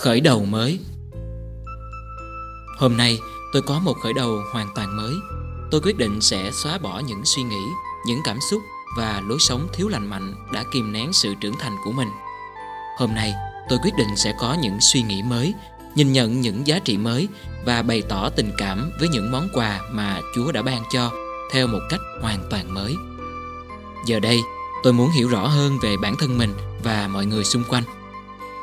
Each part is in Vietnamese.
Khởi đầu mới Hôm nay tôi có một khởi đầu hoàn toàn mới Tôi quyết định sẽ xóa bỏ những suy nghĩ, những cảm xúc và lối sống thiếu lành mạnh đã kìm nén sự trưởng thành của mình. Hôm nay, tôi quyết định sẽ có những suy nghĩ mới, nhìn nhận những giá trị mới và bày tỏ tình cảm với những món quà mà Chúa đã ban cho theo một cách hoàn toàn mới. Giờ đây, tôi muốn hiểu rõ hơn về bản thân mình và mọi người xung quanh.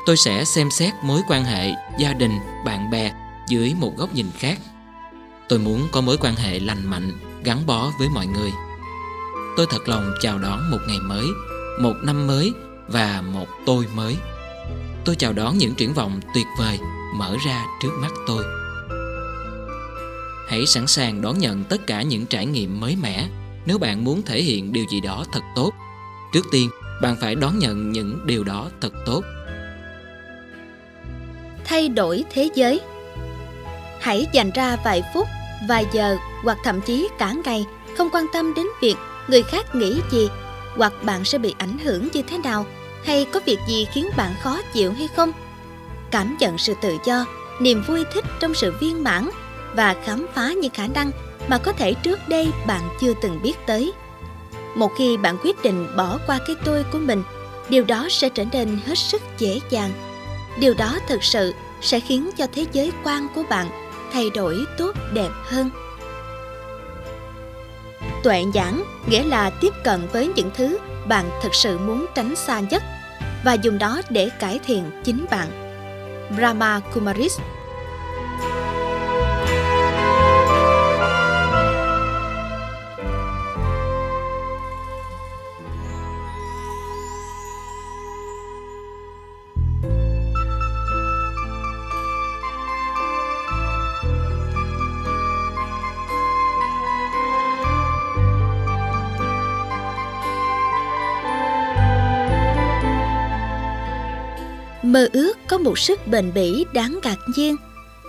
Tôi sẽ xem xét mối quan hệ gia đình, bạn bè dưới một góc nhìn khác. Tôi muốn có mối quan hệ lành mạnh, gắn bó với mọi người. Tôi thật lòng chào đón một ngày mới, một năm mới và một tôi mới. Tôi chào đón những triển vọng tuyệt vời mở ra trước mắt tôi. Hãy sẵn sàng đón nhận tất cả những trải nghiệm mới mẻ nếu bạn muốn thể hiện điều gì đó thật tốt. Trước tiên, bạn phải đón nhận những điều đó thật tốt. Thay đổi thế giới Hãy dành ra vài phút, vài giờ hoặc thậm chí cả ngày không quan tâm đến việc người khác nghĩ gì hoặc bạn sẽ bị ảnh hưởng như thế nào hay có việc gì khiến bạn khó chịu hay không. Cảm nhận sự tự do, niềm vui thích trong sự viên mãn và khám phá những khả năng mà có thể trước đây bạn chưa từng biết tới. Một khi bạn quyết định bỏ qua cái tôi của mình, điều đó sẽ trở nên hết sức dễ dàng. Điều đó thực sự sẽ khiến cho thế giới quan của bạn thay đổi tốt đẹp hơn. Tuệ giảng nghĩa là tiếp cận với những thứ bạn thực sự muốn tránh xa nhất và dùng đó để cải thiện chính bạn. Brahma Kumaris một sức bền bỉ đáng ngạc nhiên.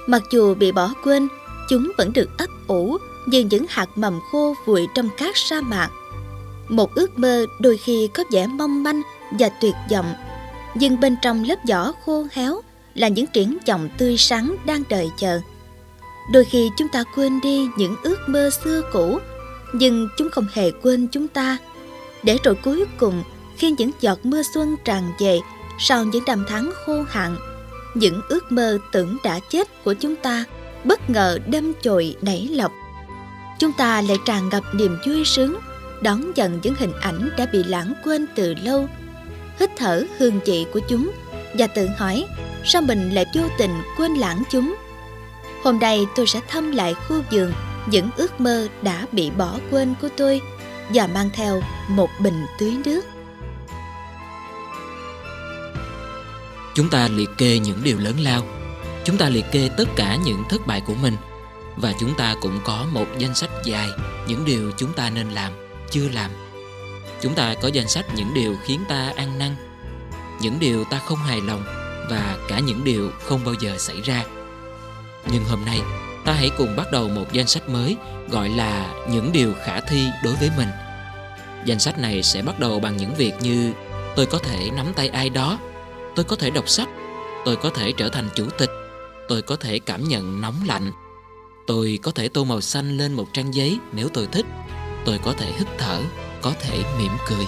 Mặc dù bị bỏ quên, chúng vẫn được ấp ủ như những hạt mầm khô vùi trong các sa mạc. Một ước mơ đôi khi có vẻ mong manh và tuyệt vọng, nhưng bên trong lớp vỏ khô héo là những triển vọng tươi sáng đang đợi chờ. Đôi khi chúng ta quên đi những ước mơ xưa cũ, nhưng chúng không hề quên chúng ta. Để rồi cuối cùng, khi những giọt mưa xuân tràn về sau những năm tháng khô hạn những ước mơ tưởng đã chết của chúng ta bất ngờ đâm chồi nảy lọc. Chúng ta lại tràn ngập niềm vui sướng, đón nhận những hình ảnh đã bị lãng quên từ lâu. Hít thở hương vị của chúng và tự hỏi, sao mình lại vô tình quên lãng chúng? Hôm nay tôi sẽ thăm lại khu vườn những ước mơ đã bị bỏ quên của tôi và mang theo một bình tưới nước. Chúng ta liệt kê những điều lớn lao. Chúng ta liệt kê tất cả những thất bại của mình. Và chúng ta cũng có một danh sách dài Những điều chúng ta nên làm, chưa làm. Chúng ta có danh sách những điều khiến ta ăn năn Những điều ta không hài lòng Và cả những điều không bao giờ xảy ra. Nhưng hôm nay ta hãy cùng bắt đầu một danh sách mới Gọi là những điều khả thi đối với mình. Danh sách này sẽ bắt đầu bằng những việc như Tôi có thể nắm tay ai đó tôi có thể đọc sách, tôi có thể trở thành chủ tịch, tôi có thể cảm nhận nóng lạnh. Tôi có thể tô màu xanh lên một trang giấy nếu tôi thích, tôi có thể hít thở, có thể mỉm cười.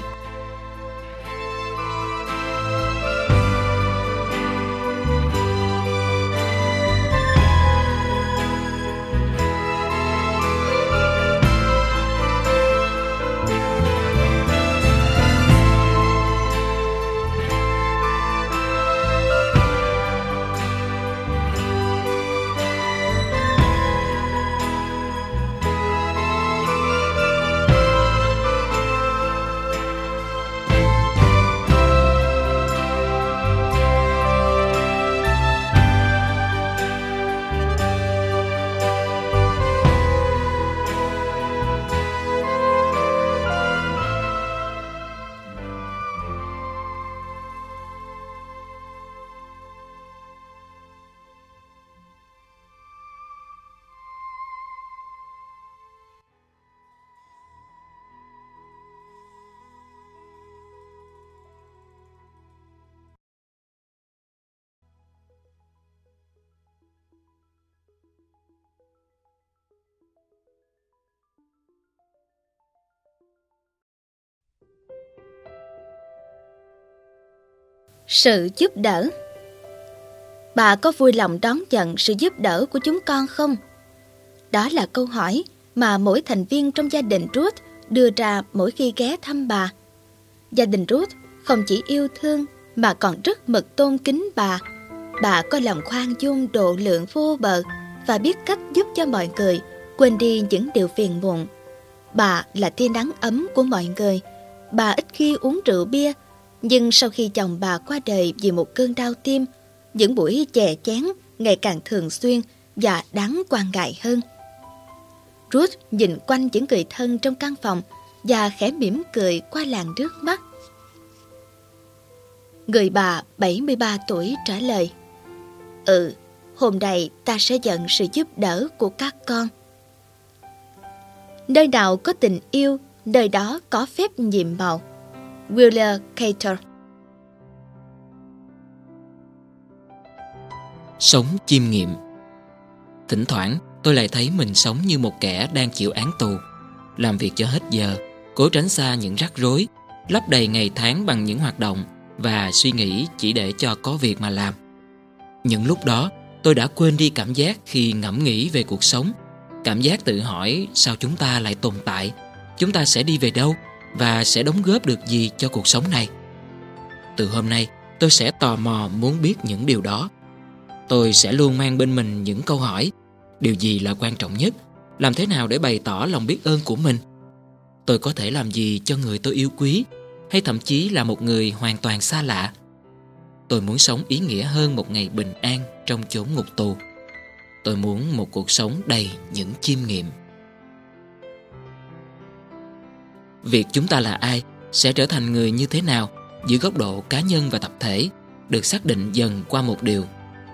Sự giúp đỡ Bà có vui lòng đón nhận sự giúp đỡ của chúng con không? Đó là câu hỏi mà mỗi thành viên trong gia đình Ruth đưa ra mỗi khi ghé thăm bà. Gia đình Ruth không chỉ yêu thương mà còn rất mực tôn kính bà. Bà có lòng khoan dung độ lượng vô bờ và biết cách giúp cho mọi người quên đi những điều phiền muộn. Bà là tia nắng ấm của mọi người. Bà ít khi uống rượu bia, nhưng sau khi chồng bà qua đời vì một cơn đau tim, những buổi chè chén ngày càng thường xuyên và đáng quan ngại hơn. Ruth nhìn quanh những người thân trong căn phòng và khẽ mỉm cười qua làn nước mắt. Người bà 73 tuổi trả lời Ừ, hôm nay ta sẽ nhận sự giúp đỡ của các con. Nơi nào có tình yêu, nơi đó có phép nhiệm màu. Wheeler Cater Sống chiêm nghiệm. Thỉnh thoảng, tôi lại thấy mình sống như một kẻ đang chịu án tù, Làm việc cho hết giờ, Cố tránh xa những rắc rối, Lấp đầy ngày tháng bằng những hoạt động Và suy nghĩ chỉ để cho có việc mà làm. Những lúc đó, tôi đã quên đi cảm giác khi ngẫm nghĩ về cuộc sống, Cảm giác tự hỏi sao chúng ta lại tồn tại, Chúng ta sẽ đi về đâu và sẽ đóng góp được gì cho cuộc sống này. Từ hôm nay, tôi sẽ tò mò muốn biết những điều đó. Tôi sẽ luôn mang bên mình những câu hỏi. Điều gì là quan trọng nhất? Làm thế nào để bày tỏ lòng biết ơn của mình? Tôi có thể làm gì cho người tôi yêu quý, Hay thậm chí là một người hoàn toàn xa lạ? Tôi muốn sống ý nghĩa hơn một ngày bình an trong chốn ngục tù. Tôi muốn một cuộc sống đầy những chiêm nghiệm. Việc chúng ta là ai, sẽ trở thành người như thế nào dưới góc độ cá nhân và tập thể, được xác định dần qua một điều.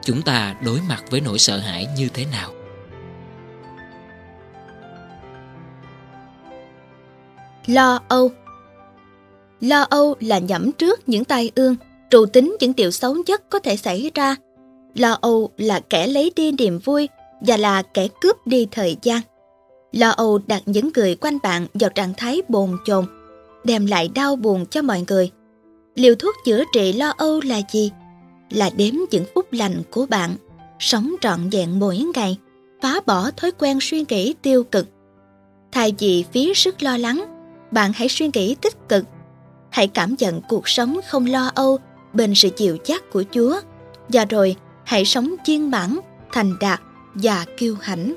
Chúng ta đối mặt với nỗi sợ hãi như thế nào? Lo âu. Lo âu là nhẩm trước những tai ương, trù tính những điều xấu nhất có thể xảy ra. Lo âu là kẻ lấy đi niềm vui và là kẻ cướp đi thời gian lo âu đặt những người quanh bạn vào trạng thái bồn chồn đem lại đau buồn cho mọi người liều thuốc chữa trị lo âu là gì là đếm những phút lành của bạn, sống trọn vẹn mỗi ngày, phá bỏ thói quen suy nghĩ tiêu cực. Thay vì phí sức lo lắng, bạn hãy suy nghĩ tích cực. Hãy cảm nhận cuộc sống không lo âu bên sự chịu chắc của Chúa. Và rồi hãy sống chiên bản, thành đạt và kiêu hãnh.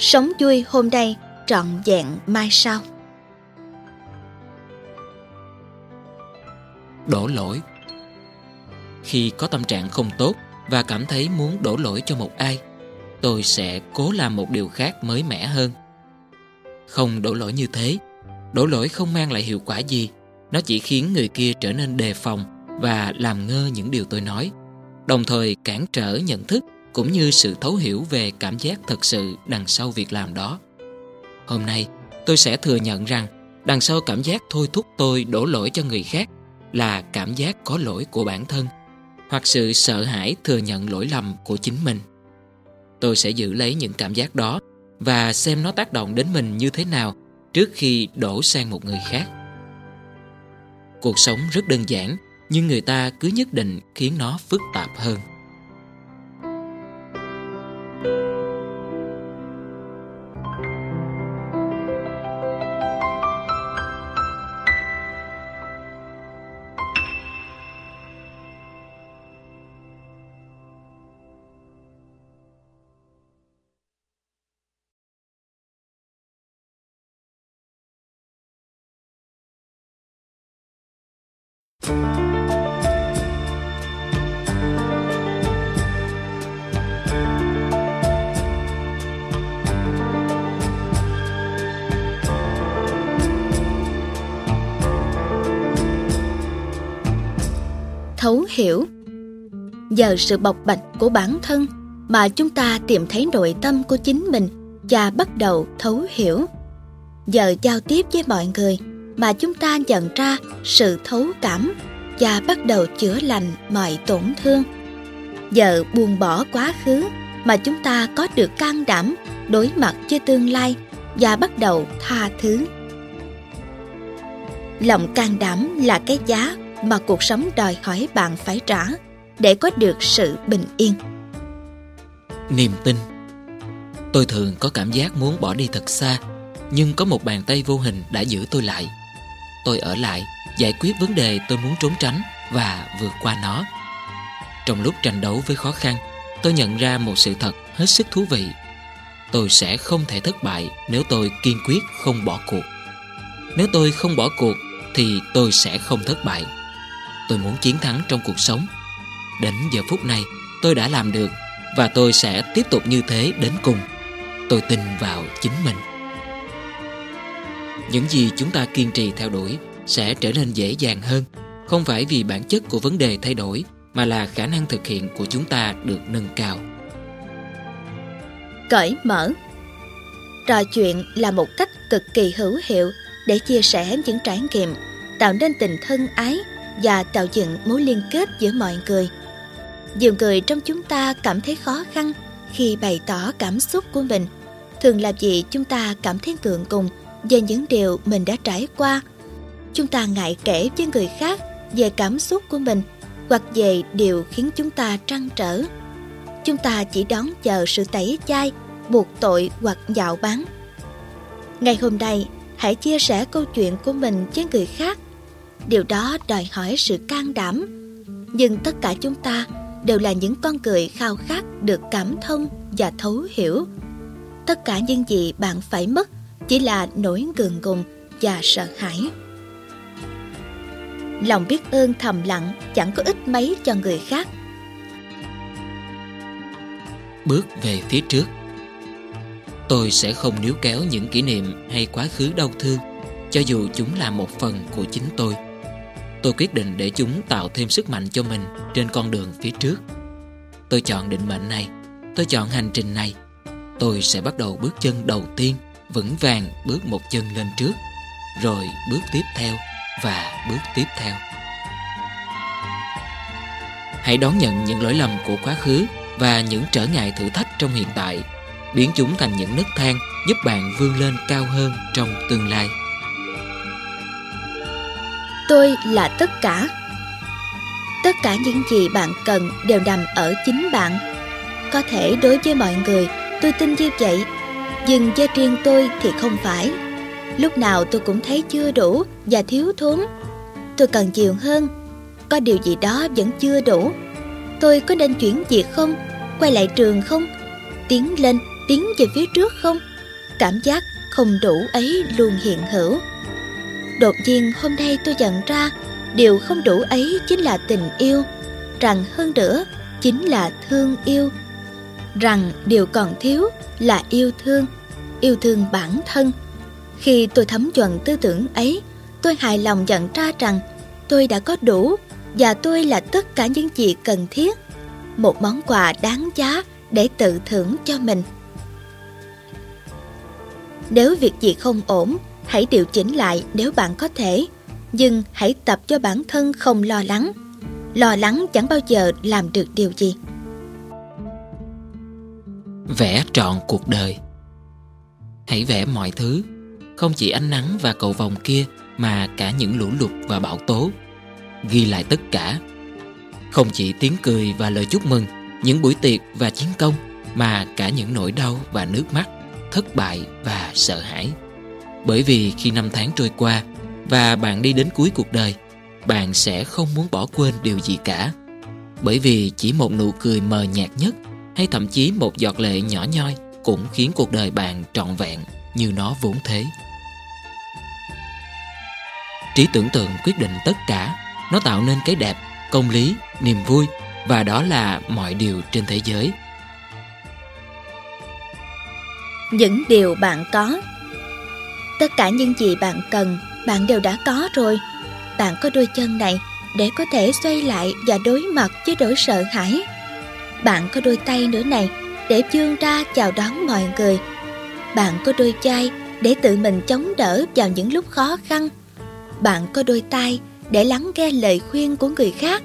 Sống vui hôm nay, trọn vẹn mai sau. Đổ lỗi. Khi có tâm trạng không tốt và cảm thấy muốn đổ lỗi cho một ai tôi sẽ cố làm một điều khác mới mẻ hơn. Không đổ lỗi như thế đổ lỗi không mang lại hiệu quả gì. Nó chỉ khiến người kia trở nên đề phòng và làm ngơ những điều tôi nói đồng thời cản trở nhận thức cũng như sự thấu hiểu về cảm giác thật sự đằng sau việc làm đó. Hôm nay, tôi sẽ thừa nhận rằng đằng sau cảm giác thôi thúc tôi đổ lỗi cho người khác là cảm giác có lỗi của bản thân, hoặc sự sợ hãi thừa nhận lỗi lầm của chính mình. Tôi sẽ giữ lấy những cảm giác đó và xem nó tác động đến mình như thế nào trước khi đổ sang một người khác. Cuộc sống rất đơn giản, nhưng người ta cứ nhất định khiến nó phức tạp hơn. Hiểu. Nhờ sự bộc bạch của bản thân mà chúng ta tìm thấy nội tâm của chính mình và bắt đầu thấu hiểu. Nhờ giao tiếp với mọi người mà chúng ta nhận ra sự thấu cảm và bắt đầu chữa lành mọi tổn thương. Giờ buông bỏ quá khứ mà chúng ta có được can đảm đối mặt với tương lai và bắt đầu tha thứ. Lòng can đảm là cái giá mà cuộc sống đòi hỏi bạn phải trả để có được sự bình yên. Niềm tin. Tôi thường có cảm giác muốn bỏ đi thật xa, Nhưng có một bàn tay vô hình đã giữ tôi lại. Tôi ở lại, Giải quyết vấn đề tôi muốn trốn tránh Và vượt qua nó. Trong lúc tranh đấu với khó khăn, Tôi nhận ra một sự thật hết sức thú vị. Tôi sẽ không thể thất bại Nếu tôi kiên quyết không bỏ cuộc. Nếu tôi không bỏ cuộc, Thì tôi sẽ không thất bại. Tôi muốn chiến thắng trong cuộc sống. Đến giờ phút này, tôi đã làm được Và tôi sẽ tiếp tục như thế đến cùng. Tôi tin vào chính mình. Những gì chúng ta kiên trì theo đuổi sẽ trở nên dễ dàng hơn, không phải vì bản chất của vấn đề thay đổi, mà là khả năng thực hiện của chúng ta được nâng cao. Cởi mở. Trò chuyện là một cách cực kỳ hữu hiệu để chia sẻ những trải nghiệm, tạo nên tình thân ái và tạo dựng mối liên kết giữa mọi người nhiều người trong chúng ta cảm thấy khó khăn khi bày tỏ cảm xúc của mình thường làm gì chúng ta cảm thấy ngượng cùng về những điều mình đã trải qua. Chúng ta ngại kể với người khác về cảm xúc của mình hoặc về điều khiến chúng ta trăn trở. Chúng ta chỉ đón chờ sự tẩy chay, buộc tội hoặc dạo bán. Ngày hôm nay, hãy chia sẻ câu chuyện của mình với người khác. Điều đó đòi hỏi sự can đảm. Nhưng tất cả chúng ta đều là những con người khao khát được cảm thông và thấu hiểu tất cả những gì bạn phải mất chỉ là nỗi ngượng ngùng và sợ hãi. Lòng biết ơn thầm lặng chẳng có ích mấy cho người khác. Bước về phía trước Tôi sẽ không níu kéo những kỷ niệm hay quá khứ đau thương, cho dù chúng là một phần của chính tôi. Tôi quyết định để chúng tạo thêm sức mạnh cho mình trên con đường phía trước. Tôi chọn định mệnh này, tôi chọn hành trình này. Tôi sẽ bắt đầu bước chân đầu tiên vững vàng bước một chân lên trước rồi bước tiếp theo và bước tiếp theo. Hãy đón nhận những lỗi lầm của quá khứ và những trở ngại thử thách trong hiện tại biến chúng thành những nấc thang giúp bạn vươn lên cao hơn trong tương lai tôi là tất cả. Tất cả những gì bạn cần đều nằm ở chính bạn. Có thể đối với mọi người Tôi tin như vậy. Nhưng với riêng tôi thì không phải. Lúc nào tôi cũng thấy chưa đủ và thiếu thốn. Tôi cần nhiều hơn. Có điều gì đó vẫn chưa đủ. Tôi có nên chuyển việc không? Quay lại trường không? Tiến lên, tiến về phía trước không? Cảm giác không đủ ấy luôn hiện hữu. Đột nhiên hôm nay tôi nhận ra Điều không đủ ấy chính là tình yêu Rằng hơn nữa chính là thương yêu rằng điều còn thiếu là yêu thương, yêu thương bản thân. Khi tôi thấm chuẩn tư tưởng ấy, tôi hài lòng nhận ra rằng tôi đã có đủ và tôi là tất cả những gì cần thiết. Một món quà đáng giá để tự thưởng cho mình. Nếu việc gì không ổn, hãy điều chỉnh lại nếu bạn có thể. Nhưng hãy tập cho bản thân không lo lắng. Lo lắng chẳng bao giờ làm được điều gì. Vẽ trọn cuộc đời. Hãy vẽ mọi thứ. Không chỉ ánh nắng và cầu vồng kia, mà cả những lũ lụt và bão tố. Ghi lại tất cả. Không chỉ tiếng cười và lời chúc mừng, những buổi tiệc và chiến công, mà cả những nỗi đau và nước mắt, thất bại và sợ hãi bởi vì khi năm tháng trôi qua và bạn đi đến cuối cuộc đời bạn sẽ không muốn bỏ quên điều gì cả bởi vì chỉ một nụ cười mờ nhạt nhất hay thậm chí một giọt lệ nhỏ nhoi cũng khiến cuộc đời bạn trọn vẹn như nó vốn thế. Trí tưởng tượng quyết định tất cả, nó tạo nên cái đẹp, công lý, niềm vui và đó là mọi điều trên thế giới. Những điều bạn có Tất cả những gì bạn cần, bạn đều đã có rồi. Bạn có đôi chân này để có thể xoay lại và đối mặt với nỗi sợ hãi bạn có đôi tay nữa này để vươn ra chào đón mọi người. Bạn có đôi chai để tự mình chống đỡ vào những lúc khó khăn. Bạn có đôi tay để lắng nghe lời khuyên của người khác.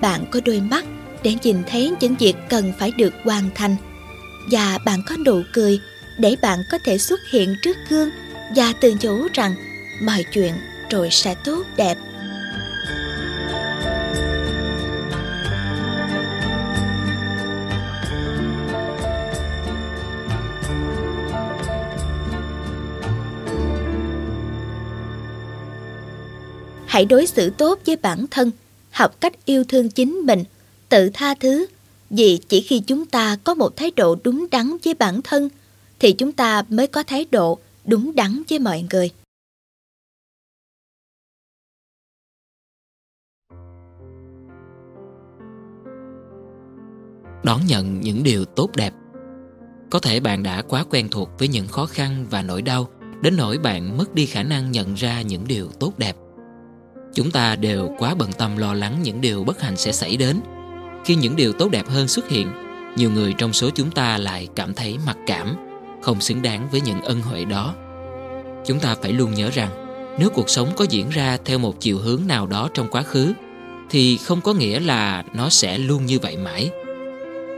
Bạn có đôi mắt để nhìn thấy những việc cần phải được hoàn thành. Và bạn có nụ cười để bạn có thể xuất hiện trước gương và tự nhủ rằng mọi chuyện rồi sẽ tốt đẹp. Hãy đối xử tốt với bản thân, học cách yêu thương chính mình, tự tha thứ, vì chỉ khi chúng ta có một thái độ đúng đắn với bản thân thì chúng ta mới có thái độ đúng đắn với mọi người. Đón nhận những điều tốt đẹp Có thể bạn đã quá quen thuộc với những khó khăn và nỗi đau đến nỗi bạn mất đi khả năng nhận ra những điều tốt đẹp. Chúng ta đều quá bận tâm lo lắng những điều bất hạnh sẽ xảy đến. Khi những điều tốt đẹp hơn xuất hiện, nhiều người trong số chúng ta lại cảm thấy mặc cảm, không xứng đáng với những ân huệ đó. Chúng ta phải luôn nhớ rằng, nếu cuộc sống có diễn ra theo một chiều hướng nào đó trong quá khứ, thì không có nghĩa là nó sẽ luôn như vậy mãi.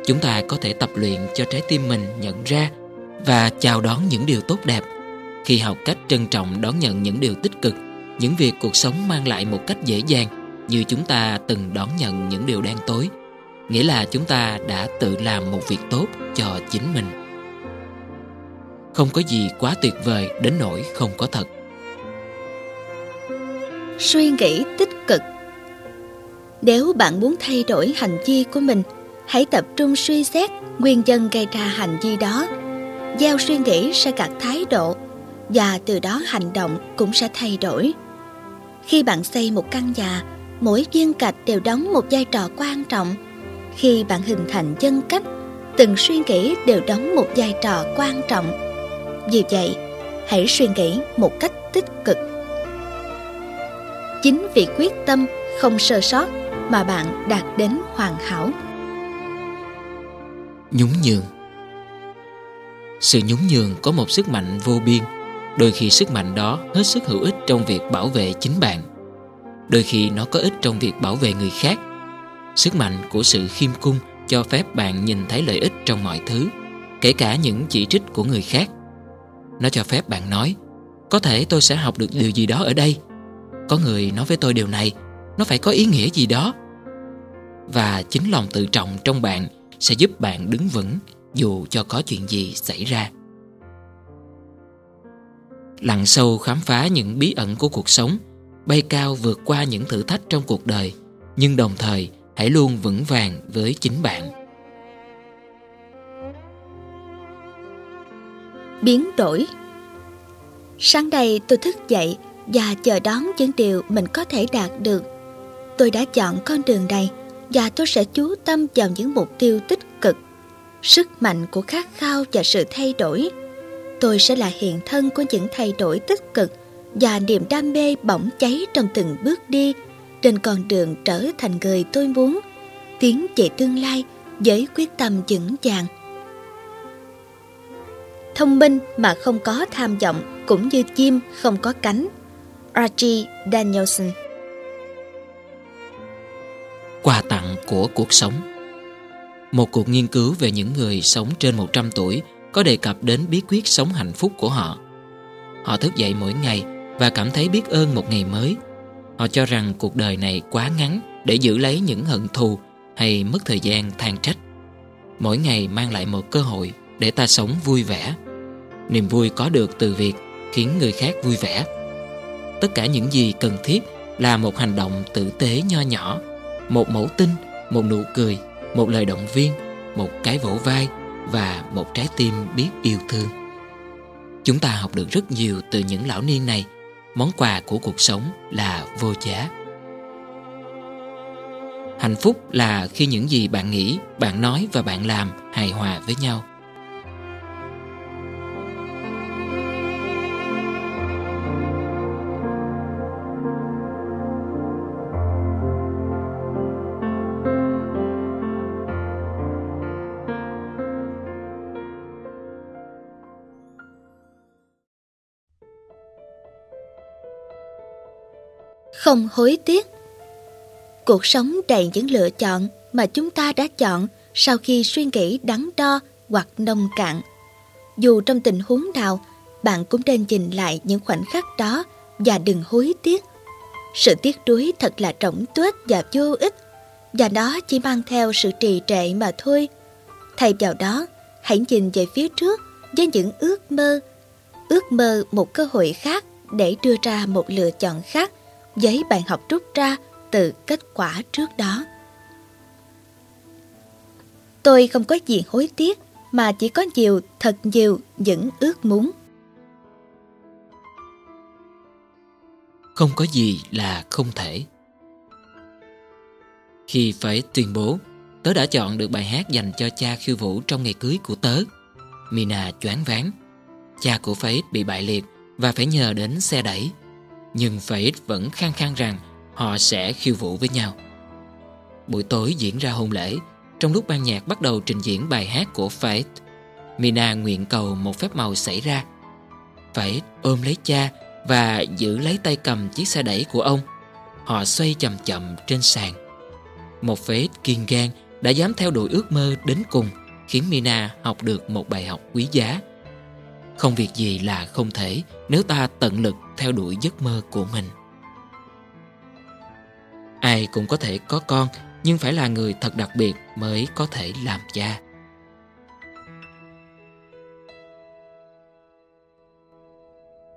Chúng ta có thể tập luyện cho trái tim mình nhận ra và chào đón những điều tốt đẹp khi học cách trân trọng đón nhận những điều tích cực những việc cuộc sống mang lại một cách dễ dàng như chúng ta từng đón nhận những điều đen tối nghĩa là chúng ta đã tự làm một việc tốt cho chính mình không có gì quá tuyệt vời đến nỗi không có thật suy nghĩ tích cực nếu bạn muốn thay đổi hành vi của mình hãy tập trung suy xét nguyên nhân gây ra hành vi đó gieo suy nghĩ sẽ gặt thái độ và từ đó hành động cũng sẽ thay đổi. Khi bạn xây một căn nhà, mỗi viên gạch đều đóng một vai trò quan trọng. Khi bạn hình thành nhân cách, từng suy nghĩ đều đóng một vai trò quan trọng. Vì vậy, hãy suy nghĩ một cách tích cực. Chính vì quyết tâm không sơ sót mà bạn đạt đến hoàn hảo. Nhún nhường. Sự nhún nhường có một sức mạnh vô biên. Đôi khi sức mạnh đó hết sức hữu ích trong việc bảo vệ chính bạn. Đôi khi nó có ích trong việc bảo vệ người khác. Sức mạnh của sự khiêm cung cho phép bạn nhìn thấy lợi ích trong mọi thứ Kể cả những chỉ trích của người khác. Nó cho phép bạn nói, Có thể tôi sẽ học được điều gì đó ở đây. Có người nói với tôi điều này, Nó phải có ý nghĩa gì đó. Và chính lòng tự trọng trong bạn Sẽ giúp bạn đứng vững Dù cho có chuyện gì xảy ra. Lặn sâu khám phá những bí ẩn của cuộc sống, bay cao vượt qua những thử thách trong cuộc đời, nhưng đồng thời hãy luôn vững vàng với chính bạn. Biến đổi. Sáng nay tôi thức dậy và chờ đón những điều mình có thể đạt được. Tôi đã chọn con đường này và tôi sẽ chú tâm vào những mục tiêu tích cực, sức mạnh của khát khao và sự thay đổi. Tôi sẽ là hiện thân của những thay đổi tích cực và niềm đam mê bỏng cháy trong từng bước đi trên con đường trở thành người tôi muốn, tiến về tương lai với quyết tâm vững vàng thông minh mà không có tham vọng, cũng như chim không có cánh Archie Danielson Quà tặng của cuộc sống Một cuộc nghiên cứu về những người sống trên 100 tuổi có đề cập đến bí quyết sống hạnh phúc của họ. Họ thức dậy mỗi ngày và cảm thấy biết ơn một ngày mới. Họ cho rằng cuộc đời này quá ngắn để giữ lấy những hận thù hay mất thời gian than trách. Mỗi ngày mang lại một cơ hội để ta sống vui vẻ. Niềm vui có được từ việc khiến người khác vui vẻ. Tất cả những gì cần thiết là một hành động tử tế nho nhỏ, một mẫu tin, một nụ cười, một lời động viên, một cái vỗ vai, và một trái tim biết yêu thương. Chúng ta học được rất nhiều từ những lão niên này. Món quà của cuộc sống là vô giá. Hạnh phúc là khi những gì bạn nghĩ, bạn nói và bạn làm hài hòa với nhau. Không hối tiếc. Cuộc sống đầy những lựa chọn mà chúng ta đã chọn sau khi suy nghĩ đắn đo hoặc nông cạn. Dù trong tình huống nào, bạn cũng nên nhìn lại những khoảnh khắc đó và đừng hối tiếc. Sự tiếc nuối thật là trọng tuếch và vô ích, và nó chỉ mang theo sự trì trệ mà thôi. Thay vào đó, hãy nhìn về phía trước với những ước mơ. Ước mơ một cơ hội khác để đưa ra một lựa chọn khác giấy bài học rút ra từ kết quả trước đó. Tôi không có gì hối tiếc mà chỉ có nhiều, thật nhiều những ước muốn. Không có gì là không thể. Khi phải tuyên bố, tớ đã chọn được bài hát dành cho cha khiêu vũ trong ngày cưới của tớ. Mina choáng váng. Cha của Faith bị bại liệt và phải nhờ đến xe đẩy. Nhưng Faith vẫn khăng khăng rằng họ sẽ khiêu vũ với nhau. Buổi tối diễn ra hôn lễ, trong lúc ban nhạc bắt đầu trình diễn bài hát của Faith, Mina nguyện cầu một phép màu xảy ra. Faith ôm lấy cha và giữ lấy tay cầm chiếc xe đẩy của ông. Họ xoay chậm chậm trên sàn. Một Faith kiên gan đã dám theo đuổi ước mơ đến cùng khiến Mina học được một bài học quý giá. Không việc gì là không thể nếu ta tận lực theo đuổi giấc mơ của mình. Ai cũng có thể có con, nhưng phải là người thật đặc biệt mới có thể làm cha.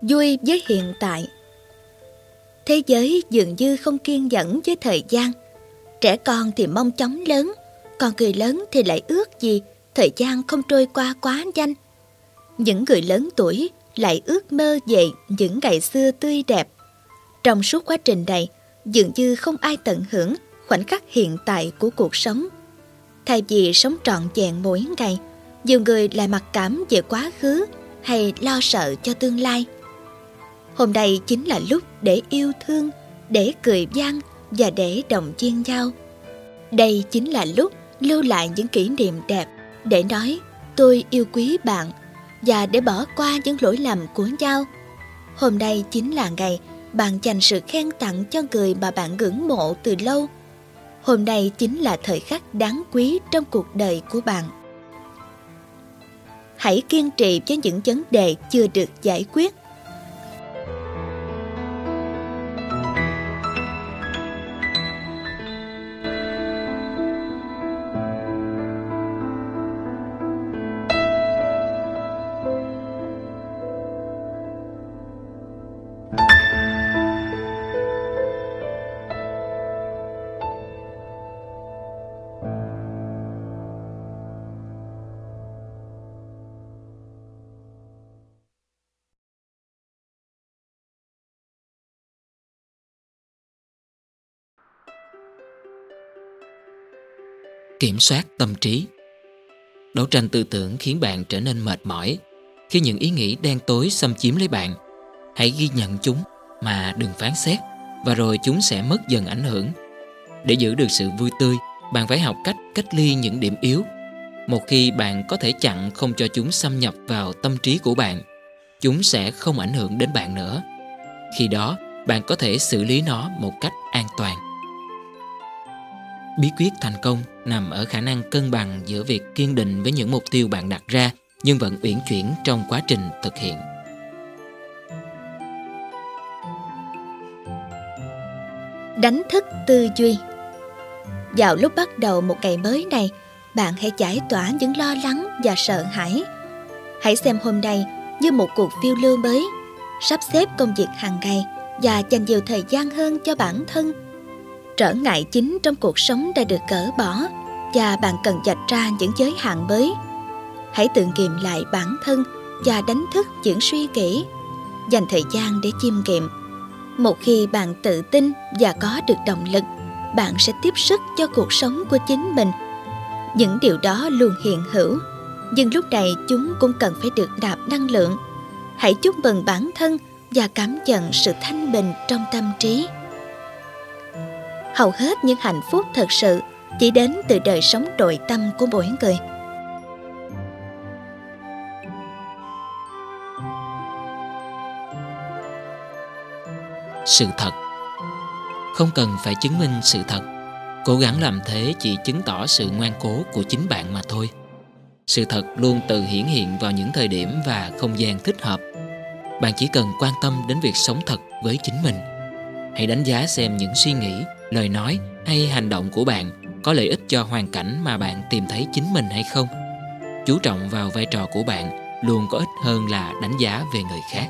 Vui với hiện tại Thế giới dường như không kiên nhẫn với thời gian Trẻ con thì mong chóng lớn, Còn người lớn thì lại ước gì Thời gian không trôi qua quá nhanh những người lớn tuổi lại ước mơ về những ngày xưa tươi đẹp Trong suốt quá trình này Dường như không ai tận hưởng khoảnh khắc hiện tại của cuộc sống. Thay vì sống trọn vẹn mỗi ngày, nhiều người lại mặc cảm về quá khứ hay lo sợ cho tương lai. Hôm nay chính là lúc để yêu thương, để cười vang và để động viên nhau. Đây chính là lúc lưu lại những kỷ niệm đẹp để nói tôi yêu quý bạn và để bỏ qua những lỗi lầm của nhau. Hôm nay chính là ngày bạn dành sự khen tặng cho người mà bạn ngưỡng mộ từ lâu Hôm nay chính là thời khắc đáng quý trong cuộc đời của bạn. Hãy kiên trì với những vấn đề chưa được giải quyết kiểm soát tâm trí. Đấu tranh tư tưởng khiến bạn trở nên mệt mỏi. Khi những ý nghĩ đen tối xâm chiếm lấy bạn, hãy ghi nhận chúng mà đừng phán xét, và rồi chúng sẽ mất dần ảnh hưởng. Để giữ được sự vui tươi, bạn phải học cách cách ly những điểm yếu. Một khi bạn có thể chặn không cho chúng xâm nhập vào tâm trí của bạn, chúng sẽ không ảnh hưởng đến bạn nữa. Khi đó, bạn có thể xử lý nó một cách an toàn. Bí quyết thành công nằm ở khả năng cân bằng giữa việc kiên định với những mục tiêu bạn đặt ra, nhưng vẫn uyển chuyển trong quá trình thực hiện. Đánh thức tư duy. Vào lúc bắt đầu một ngày mới này, bạn hãy giải tỏa những lo lắng và sợ hãi. Hãy xem hôm nay như một cuộc phiêu lưu mới, sắp xếp công việc hàng ngày và dành nhiều thời gian hơn cho bản thân. Trở ngại chính trong cuộc sống đã được cỡ bỏ và bạn cần dạch ra những giới hạn mới. Hãy tự kiềm lại bản thân và đánh thức những suy nghĩ. Dành thời gian để chiêm nghiệm. Một khi bạn tự tin và có được động lực, bạn sẽ tiếp sức cho cuộc sống của chính mình. Những điều đó luôn hiện hữu. Nhưng lúc này chúng cũng cần phải được nạp năng lượng. Hãy chúc mừng bản thân và cảm nhận sự thanh bình trong tâm trí. Hầu hết những hạnh phúc thật sự chỉ đến từ đời sống nội tâm của mỗi người. Sự thật. Không cần phải chứng minh sự thật. Cố gắng làm thế chỉ chứng tỏ sự ngoan cố của chính bạn mà thôi. Sự thật luôn tự hiển hiện vào những thời điểm và không gian thích hợp. Bạn chỉ cần quan tâm đến việc sống thật với chính mình. Hãy đánh giá xem những suy nghĩ, lời nói hay hành động của bạn có lợi ích cho hoàn cảnh mà bạn tìm thấy chính mình hay không. Chú trọng vào vai trò của bạn luôn có ích hơn là đánh giá về người khác.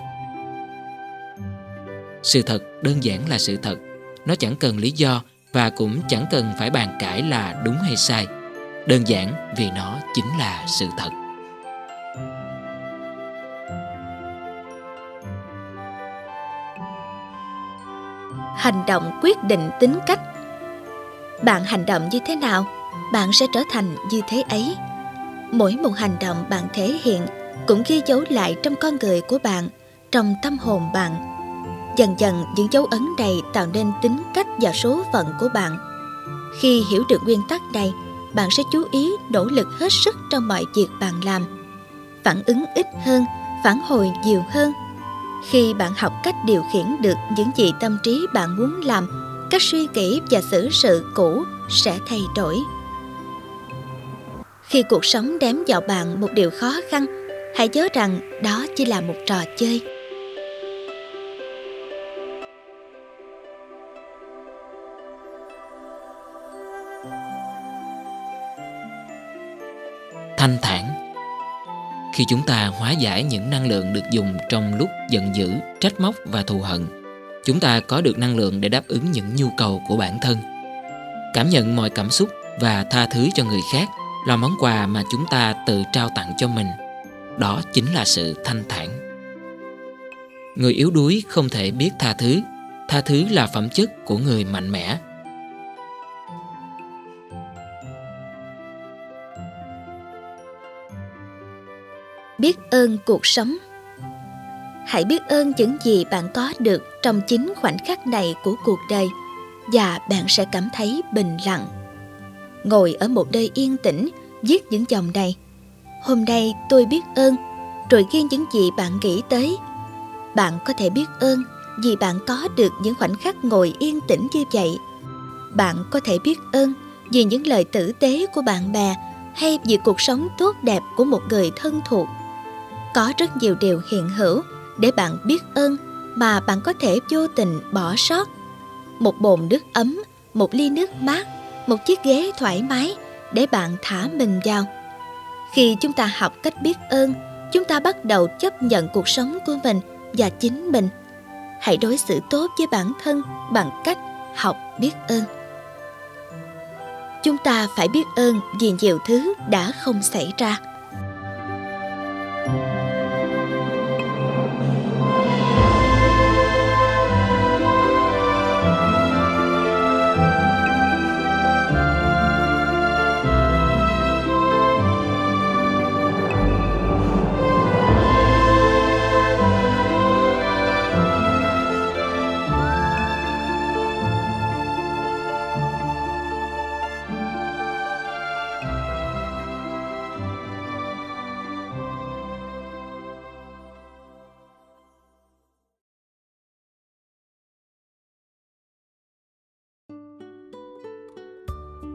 Sự thật đơn giản là sự thật. Nó chẳng cần lý do và cũng chẳng cần phải bàn cãi là đúng hay sai. Đơn giản vì nó chính là sự thật. Hành động quyết định tính cách bạn hành động như thế nào, bạn sẽ trở thành như thế ấy. Mỗi một hành động bạn thể hiện cũng ghi dấu lại trong con người của bạn, trong tâm hồn bạn. Dần dần, những dấu ấn này tạo nên tính cách và số phận của bạn. Khi hiểu được nguyên tắc này, bạn sẽ chú ý nỗ lực hết sức trong mọi việc bạn làm, phản ứng ít hơn, phản hồi nhiều hơn. Khi bạn học cách điều khiển được những gì tâm trí bạn muốn làm các suy nghĩ và xử sự cũ sẽ thay đổi. Khi cuộc sống đếm vào bạn một điều khó khăn, hãy nhớ rằng đó chỉ là một trò chơi. Thanh thản. Khi chúng ta hóa giải những năng lượng được dùng trong lúc giận dữ, trách móc và thù hận chúng ta có được năng lượng để đáp ứng những nhu cầu của bản thân. Cảm nhận mọi cảm xúc và tha thứ cho người khác là món quà mà chúng ta tự trao tặng cho mình. Đó chính là sự thanh thản. Người yếu đuối không thể biết tha thứ. Tha thứ là phẩm chất của người mạnh mẽ. Biết ơn cuộc sống hãy biết ơn những gì bạn có được trong chính khoảnh khắc này của cuộc đời, và bạn sẽ cảm thấy bình lặng. Ngồi ở một nơi yên tĩnh, viết những dòng này. Hôm nay tôi biết ơn, rồi ghi những gì bạn nghĩ tới. Bạn có thể biết ơn vì bạn có được những khoảnh khắc ngồi yên tĩnh như vậy. Bạn có thể biết ơn vì những lời tử tế của bạn bè hay vì cuộc sống tốt đẹp của một người thân thuộc. Có rất nhiều điều hiện hữu để bạn biết ơn mà bạn có thể vô tình bỏ sót. Một bồn nước ấm, một ly nước mát, một chiếc ghế thoải mái để bạn thả mình vào. Khi chúng ta học cách biết ơn, chúng ta bắt đầu chấp nhận cuộc sống của mình và chính mình. Hãy đối xử tốt với bản thân bằng cách học biết ơn. Chúng ta phải biết ơn vì nhiều thứ đã không xảy ra.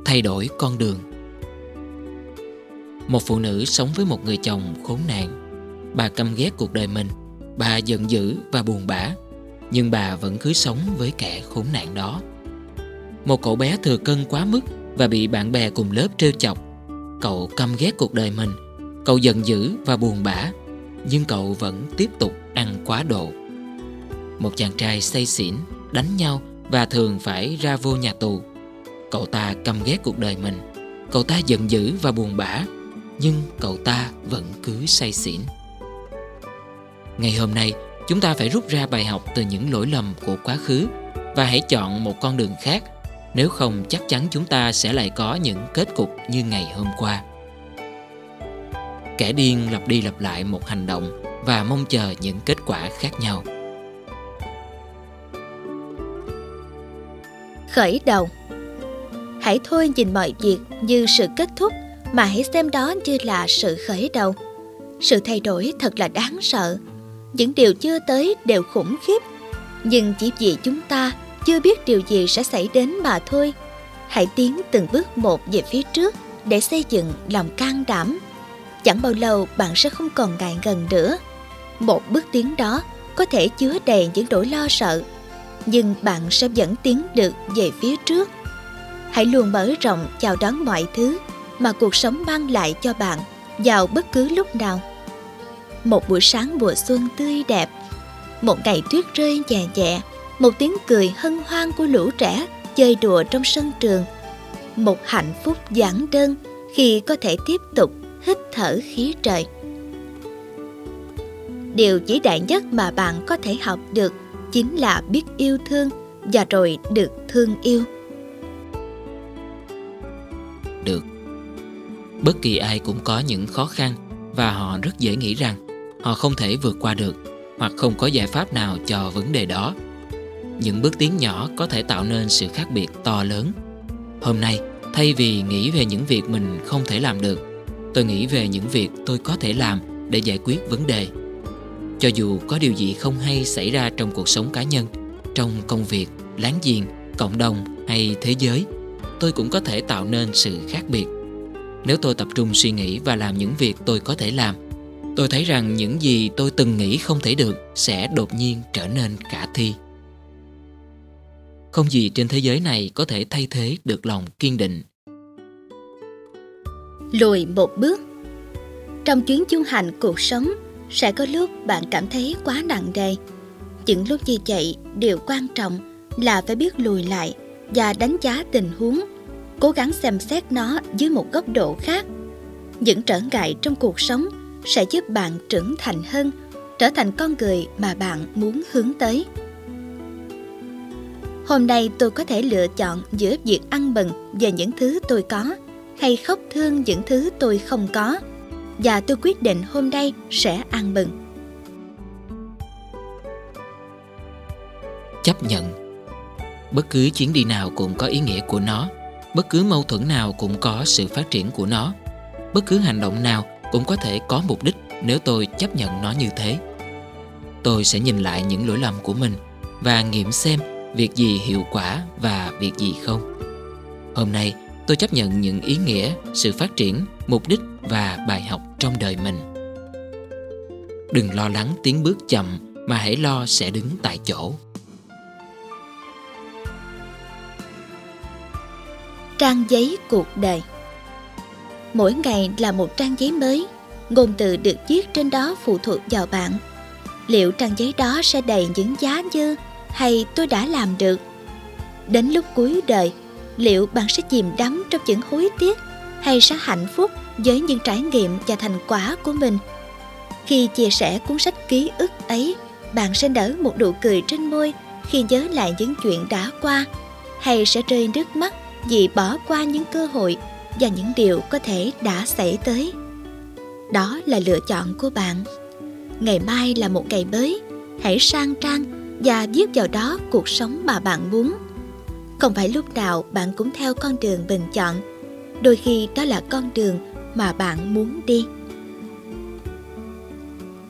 Thay đổi con đường. Một phụ nữ sống với một người chồng khốn nạn. Bà căm ghét cuộc đời mình. Bà giận dữ và buồn bã. Nhưng bà vẫn cứ sống với kẻ khốn nạn đó. Một cậu bé thừa cân quá mức và bị bạn bè cùng lớp trêu chọc. Cậu căm ghét cuộc đời mình. Cậu giận dữ và buồn bã. Nhưng cậu vẫn tiếp tục ăn quá độ. Một chàng trai say xỉn đánh nhau và thường phải ra vô nhà tù. Cậu ta căm ghét cuộc đời mình. Cậu ta giận dữ và buồn bã, Nhưng cậu ta vẫn cứ say xỉn. Ngày hôm nay, Chúng ta phải rút ra bài học từ những lỗi lầm của quá khứ Và hãy chọn một con đường khác. Nếu không, chắc chắn chúng ta sẽ lại có những kết cục như ngày hôm qua. Kẻ điên lặp đi lặp lại một hành động Và mong chờ những kết quả khác nhau. Khởi đầu hãy thôi nhìn mọi việc như sự kết thúc, mà hãy xem đó như là sự khởi đầu. Sự thay đổi thật là đáng sợ. Những điều chưa tới đều khủng khiếp. Nhưng chỉ vì chúng ta chưa biết điều gì sẽ xảy đến mà thôi. Hãy tiến từng bước một về phía trước để xây dựng lòng can đảm. Chẳng bao lâu bạn sẽ không còn ngại ngần nữa. Một bước tiến đó có thể chứa đầy những nỗi lo sợ. Nhưng bạn sẽ vẫn tiến được về phía trước hãy luôn mở rộng chào đón mọi thứ mà cuộc sống mang lại cho bạn vào bất cứ lúc nào một buổi sáng mùa xuân tươi đẹp một ngày tuyết rơi nhẹ nhẹ, một tiếng cười hân hoan của lũ trẻ chơi đùa trong sân trường, một hạnh phúc giản đơn khi có thể tiếp tục hít thở khí trời. Điều vĩ đại nhất mà bạn có thể học được chính là biết yêu thương và rồi được thương yêu. Bất kỳ ai cũng có những khó khăn và họ rất dễ nghĩ rằng họ không thể vượt qua được hoặc không có giải pháp nào cho vấn đề đó. Những bước tiến nhỏ có thể tạo nên sự khác biệt to lớn. Hôm nay, thay vì nghĩ về những việc mình không thể làm được, tôi nghĩ về những việc tôi có thể làm để giải quyết vấn đề. Cho dù có điều gì không hay xảy ra trong cuộc sống cá nhân, trong công việc, láng giềng, cộng đồng hay thế giới, tôi cũng có thể tạo nên sự khác biệt. Nếu tôi tập trung suy nghĩ và làm những việc tôi có thể làm, tôi thấy rằng những gì tôi từng nghĩ không thể được sẽ đột nhiên trở nên khả thi. Không gì trên thế giới này có thể thay thế được lòng kiên định. Lùi một bước Trong chuyến du hành cuộc sống, sẽ có lúc bạn cảm thấy quá nặng nề. Những lúc như vậy, điều quan trọng là phải biết lùi lại và đánh giá tình huống, cố gắng xem xét nó dưới một góc độ khác. Những trở ngại trong cuộc sống sẽ giúp bạn trưởng thành hơn, trở thành con người mà bạn muốn hướng tới. Hôm nay tôi có thể lựa chọn giữa việc ăn mừng về những thứ tôi có hay khóc thương những thứ tôi không có và tôi quyết định hôm nay sẽ ăn mừng. Chấp nhận Bất cứ chuyến đi nào cũng có ý nghĩa của nó Bất cứ mâu thuẫn nào cũng có sự phát triển của nó. Bất cứ hành động nào cũng có thể có mục đích nếu tôi chấp nhận nó như thế. Tôi sẽ nhìn lại những lỗi lầm của mình Và nghiệm xem việc gì hiệu quả và việc gì không. Hôm nay tôi chấp nhận những ý nghĩa, sự phát triển, mục đích và bài học trong đời mình. Đừng lo lắng tiến bước chậm mà hãy lo sẽ đứng tại chỗ. Trang giấy cuộc đời. Mỗi ngày là một trang giấy mới, ngôn từ được viết trên đó phụ thuộc vào bạn. Liệu trang giấy đó sẽ đầy những giá như hay tôi đã làm được? Đến lúc cuối đời, liệu bạn sẽ chìm đắm trong những hối tiếc hay sẽ hạnh phúc với những trải nghiệm và thành quả của mình? Khi chia sẻ cuốn sách ký ức ấy, bạn sẽ nở một nụ cười trên môi khi nhớ lại những chuyện đã qua hay sẽ rơi nước mắt vì bỏ qua những cơ hội và những điều có thể đã xảy tới. Đó là lựa chọn của bạn. Ngày mai là một ngày mới. Hãy sang trang và viết vào đó cuộc sống mà bạn muốn. Không phải lúc nào bạn cũng theo con đường mình chọn. Đôi khi đó là con đường mà bạn muốn đi.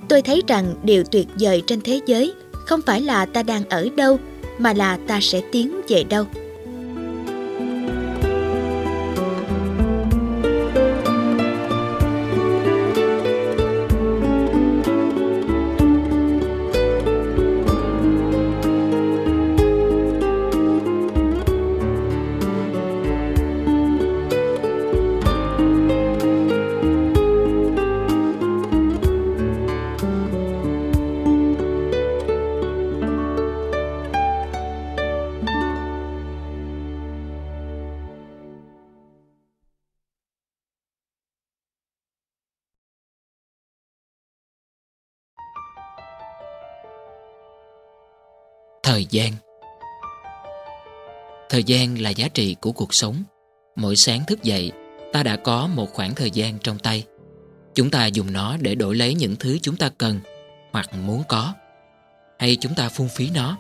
Tôi thấy rằng điều tuyệt vời trên thế giới không phải là ta đang ở đâu, mà là ta sẽ tiến về đâu. Gian. Thời gian là giá trị của cuộc sống. Mỗi sáng thức dậy, Ta đã có một khoảng thời gian trong tay. Chúng ta dùng nó để đổi lấy những thứ chúng ta cần Hoặc muốn có. Hay chúng ta phung phí nó.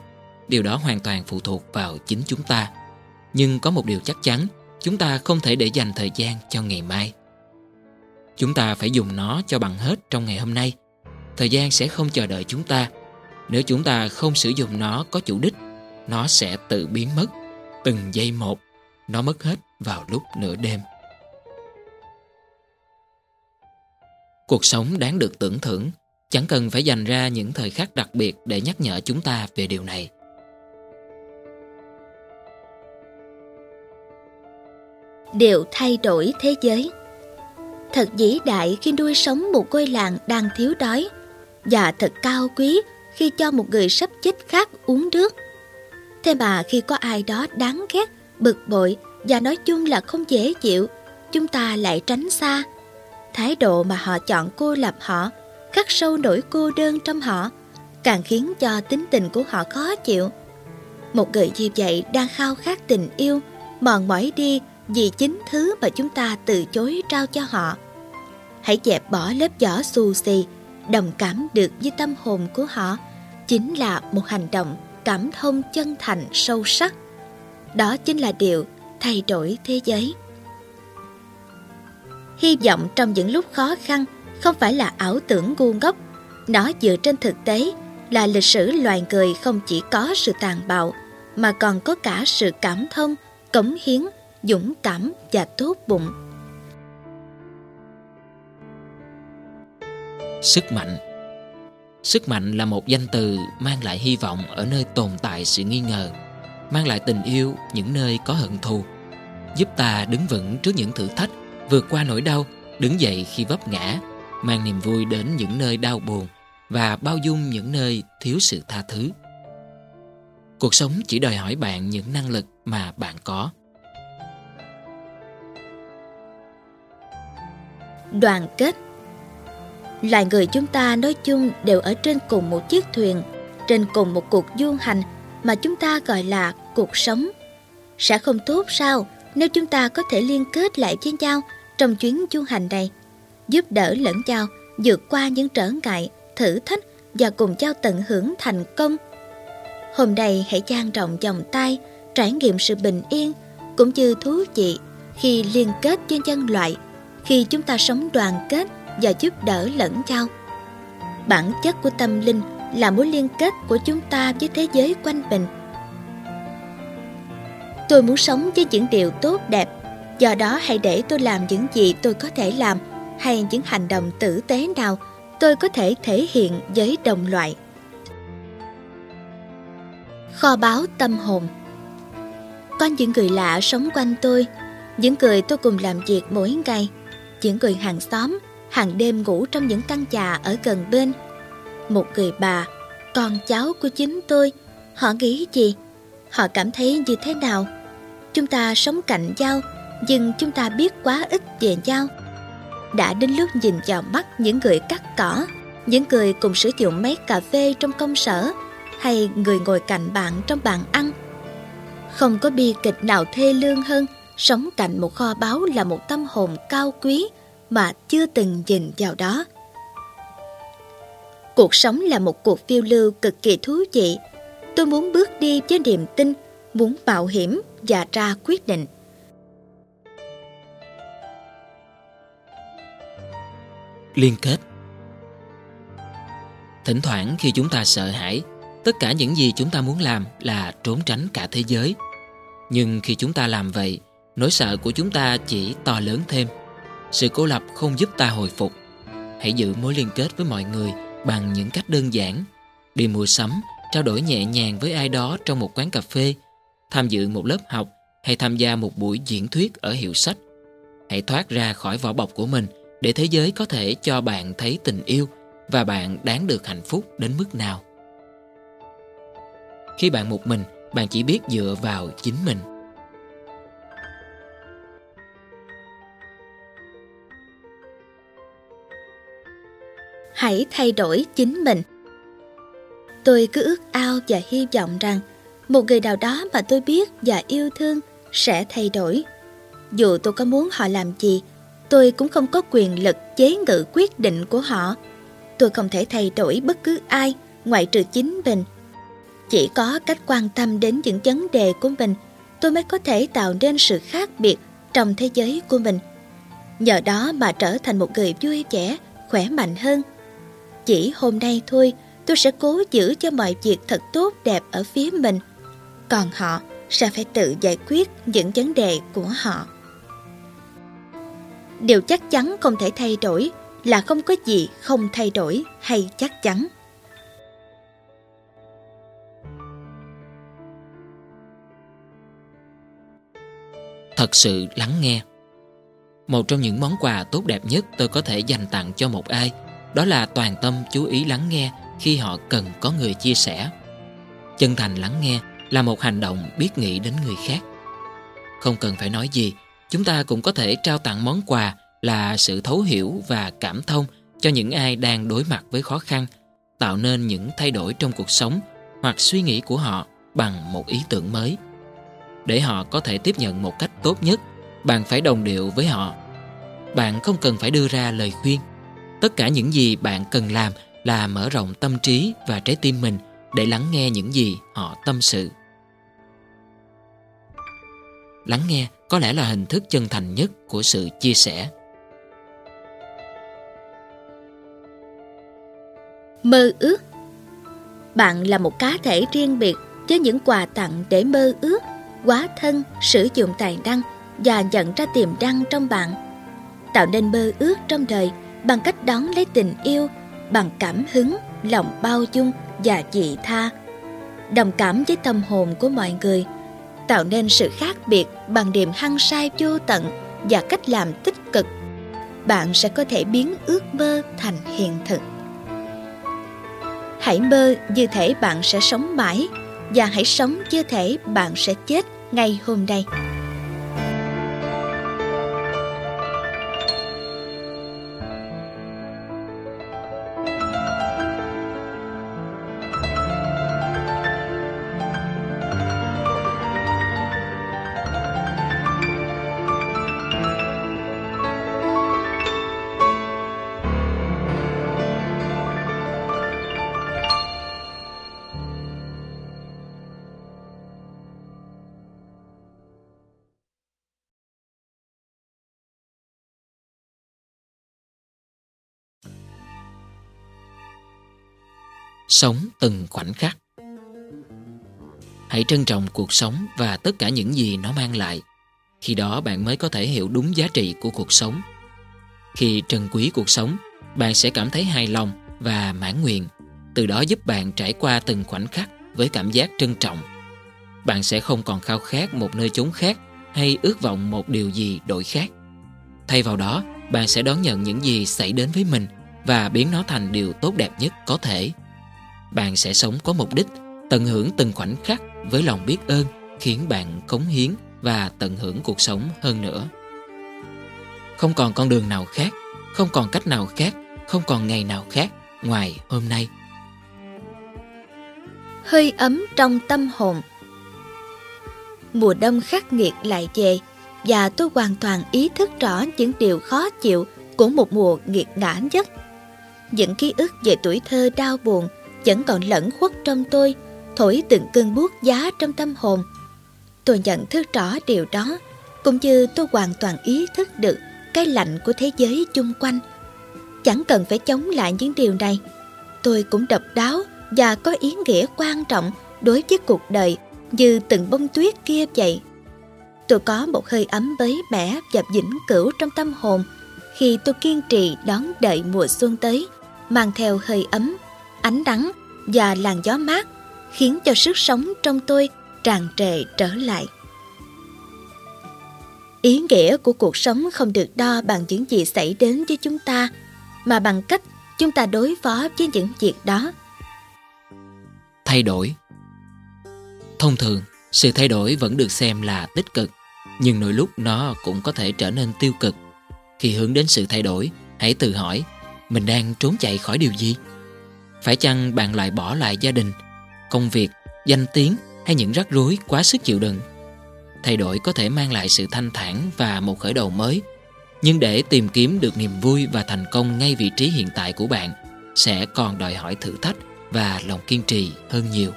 Điều đó hoàn toàn phụ thuộc vào chính chúng ta. Nhưng có một điều chắc chắn, Chúng ta không thể để dành thời gian cho ngày mai. Chúng ta phải dùng nó cho bằng hết trong ngày hôm nay. Thời gian sẽ không chờ đợi chúng ta nếu chúng ta không sử dụng nó có chủ đích, nó sẽ tự biến mất, từng giây một, nó mất hết vào lúc nửa đêm. Cuộc sống đáng được tưởng thưởng, chẳng cần phải dành ra những thời khắc đặc biệt để nhắc nhở chúng ta về điều này. Điều thay đổi thế giới Thật vĩ đại khi nuôi sống một ngôi làng đang thiếu đói và thật cao quý khi cho một người sắp chết khác uống nước. Thế mà khi có ai đó đáng ghét, bực bội và nói chung là không dễ chịu, chúng ta lại tránh xa. Thái độ mà họ chọn cô lập họ, khắc sâu nỗi cô đơn trong họ, càng khiến cho tính tình của họ khó chịu. Một người như vậy đang khao khát tình yêu, mòn mỏi đi vì chính thứ mà chúng ta từ chối trao cho họ. Hãy dẹp bỏ lớp vỏ xù xì, đồng cảm được với tâm hồn của họ, chính là một hành động cảm thông chân thành sâu sắc. Đó chính là điều thay đổi thế giới. Hy vọng trong những lúc khó khăn không phải là ảo tưởng ngu ngốc, nó dựa trên thực tế là lịch sử loài người không chỉ có sự tàn bạo mà còn có cả sự cảm thông, cống hiến, dũng cảm và tốt bụng. Sức mạnh Sức mạnh là một danh từ mang lại hy vọng ở nơi tồn tại sự nghi ngờ, mang lại tình yêu những nơi có hận thù, giúp ta đứng vững trước những thử thách, vượt qua nỗi đau, đứng dậy khi vấp ngã, mang niềm vui đến những nơi đau buồn và bao dung những nơi thiếu sự tha thứ. Cuộc sống chỉ đòi hỏi bạn những năng lực mà bạn có. Đoàn kết Loài người chúng ta nói chung đều ở trên cùng một chiếc thuyền, trên cùng một cuộc du hành mà chúng ta gọi là cuộc sống. Sẽ không tốt sao nếu chúng ta có thể liên kết lại với nhau trong chuyến du hành này, giúp đỡ lẫn nhau vượt qua những trở ngại, thử thách và cùng nhau tận hưởng thành công. Hôm nay hãy trang rộng vòng tay, trải nghiệm sự bình yên cũng như thú vị khi liên kết với nhân loại, khi chúng ta sống đoàn kết và giúp đỡ lẫn nhau. Bản chất của tâm linh là mối liên kết của chúng ta với thế giới quanh mình. Tôi muốn sống với những điều tốt đẹp, do đó hãy để tôi làm những gì tôi có thể làm hay những hành động tử tế nào tôi có thể thể hiện với đồng loại. Kho báu tâm hồn Có những người lạ sống quanh tôi, những người tôi cùng làm việc mỗi ngày, những người hàng xóm hàng đêm ngủ trong những căn nhà ở gần bên. Một người bà, con cháu của chính tôi, họ nghĩ gì? Họ cảm thấy như thế nào? Chúng ta sống cạnh nhau, nhưng chúng ta biết quá ít về nhau. Đã đến lúc nhìn vào mắt những người cắt cỏ, những người cùng sử dụng máy cà phê trong công sở, hay người ngồi cạnh bạn trong bàn ăn. Không có bi kịch nào thê lương hơn sống cạnh một kho báu là một tâm hồn cao quý, mà chưa từng nhìn vào đó. Cuộc sống là một cuộc phiêu lưu cực kỳ thú vị. Tôi muốn bước đi với niềm tin, muốn mạo hiểm và ra quyết định. Liên kết Thỉnh thoảng khi chúng ta sợ hãi, tất cả những gì chúng ta muốn làm là trốn tránh cả thế giới. Nhưng khi chúng ta làm vậy, nỗi sợ của chúng ta chỉ to lớn thêm sự cô lập không giúp ta hồi phục. Hãy giữ mối liên kết với mọi người bằng những cách đơn giản. Đi mua sắm, trao đổi nhẹ nhàng với ai đó trong một quán cà phê, tham dự một lớp học hay tham gia một buổi diễn thuyết ở hiệu sách. Hãy thoát ra khỏi vỏ bọc của mình để thế giới có thể cho bạn thấy tình yêu và bạn đáng được hạnh phúc đến mức nào. Khi bạn một mình, bạn chỉ biết dựa vào chính mình. Hãy thay đổi chính mình. Tôi cứ ước ao và hy vọng rằng một người nào đó mà tôi biết và yêu thương sẽ thay đổi. Dù tôi có muốn họ làm gì, tôi cũng không có quyền lực chế ngự quyết định của họ. Tôi không thể thay đổi bất cứ ai ngoại trừ chính mình. Chỉ có cách quan tâm đến những vấn đề của mình, tôi mới có thể tạo nên sự khác biệt trong thế giới của mình. Nhờ đó mà trở thành một người vui vẻ, khỏe mạnh hơn chỉ hôm nay thôi, tôi sẽ cố giữ cho mọi việc thật tốt đẹp ở phía mình. Còn họ sẽ phải tự giải quyết những vấn đề của họ. Điều chắc chắn không thể thay đổi là không có gì không thay đổi hay chắc chắn. Thật sự lắng nghe Một trong những món quà tốt đẹp nhất tôi có thể dành tặng cho một ai đó là toàn tâm chú ý lắng nghe khi họ cần có người chia sẻ. Chân thành lắng nghe là một hành động biết nghĩ đến người khác. Không cần phải nói gì, chúng ta cũng có thể trao tặng món quà là sự thấu hiểu và cảm thông cho những ai đang đối mặt với khó khăn, tạo nên những thay đổi trong cuộc sống hoặc suy nghĩ của họ bằng một ý tưởng mới. Để họ có thể tiếp nhận một cách tốt nhất, bạn phải đồng điệu với họ. Bạn không cần phải đưa ra lời khuyên. Tất cả những gì bạn cần làm là mở rộng tâm trí và trái tim mình để lắng nghe những gì họ tâm sự. Lắng nghe có lẽ là hình thức chân thành nhất của sự chia sẻ. Mơ ước Bạn là một cá thể riêng biệt với những quà tặng để mơ ước, quá thân, sử dụng tài năng và nhận ra tiềm năng trong bạn. Tạo nên mơ ước trong đời bằng cách đón lấy tình yêu, bằng cảm hứng, lòng bao dung và dị tha. Đồng cảm với tâm hồn của mọi người, tạo nên sự khác biệt bằng niềm hăng say vô tận và cách làm tích cực. Bạn sẽ có thể biến ước mơ thành hiện thực. Hãy mơ như thể bạn sẽ sống mãi và hãy sống như thể bạn sẽ chết ngay hôm nay. Sống từng khoảnh khắc. Hãy trân trọng cuộc sống và tất cả những gì nó mang lại. Khi đó bạn mới có thể hiểu đúng giá trị của cuộc sống. Khi trân quý cuộc sống, bạn sẽ cảm thấy hài lòng và mãn nguyện. Từ đó giúp bạn trải qua từng khoảnh khắc với cảm giác trân trọng. Bạn sẽ không còn khao khát một nơi chốn khác hay ước vọng một điều gì đổi khác. Thay vào đó, bạn sẽ đón nhận những gì xảy đến với mình và biến nó thành điều tốt đẹp nhất có thể bạn sẽ sống có mục đích, tận hưởng từng khoảnh khắc với lòng biết ơn khiến bạn cống hiến và tận hưởng cuộc sống hơn nữa. Không còn con đường nào khác, không còn cách nào khác, không còn ngày nào khác ngoài hôm nay. Hơi ấm trong tâm hồn Mùa đông khắc nghiệt lại về và tôi hoàn toàn ý thức rõ những điều khó chịu của một mùa nghiệt ngã nhất. Những ký ức về tuổi thơ đau buồn vẫn còn lẫn khuất trong tôi, thổi từng cơn buốt giá trong tâm hồn. Tôi nhận thức rõ điều đó, cũng như tôi hoàn toàn ý thức được cái lạnh của thế giới chung quanh. Chẳng cần phải chống lại những điều này. Tôi cũng độc đáo và có ý nghĩa quan trọng đối với cuộc đời như từng bông tuyết kia vậy. Tôi có một hơi ấm bấy bẻ và vĩnh cửu trong tâm hồn khi tôi kiên trì đón đợi mùa xuân tới, mang theo hơi ấm ánh nắng và làn gió mát khiến cho sức sống trong tôi tràn trề trở lại. Ý nghĩa của cuộc sống không được đo bằng những gì xảy đến với chúng ta, mà bằng cách chúng ta đối phó với những việc đó. Thay đổi Thông thường, sự thay đổi vẫn được xem là tích cực, nhưng đôi lúc nó cũng có thể trở nên tiêu cực. Khi hướng đến sự thay đổi, hãy tự hỏi, mình đang trốn chạy khỏi điều gì? Phải chăng bạn lại bỏ lại gia đình, công việc, danh tiếng hay những rắc rối quá sức chịu đựng? Thay đổi có thể mang lại sự thanh thản và một khởi đầu mới, nhưng để tìm kiếm được niềm vui và thành công ngay vị trí hiện tại của bạn sẽ còn đòi hỏi thử thách và lòng kiên trì hơn nhiều.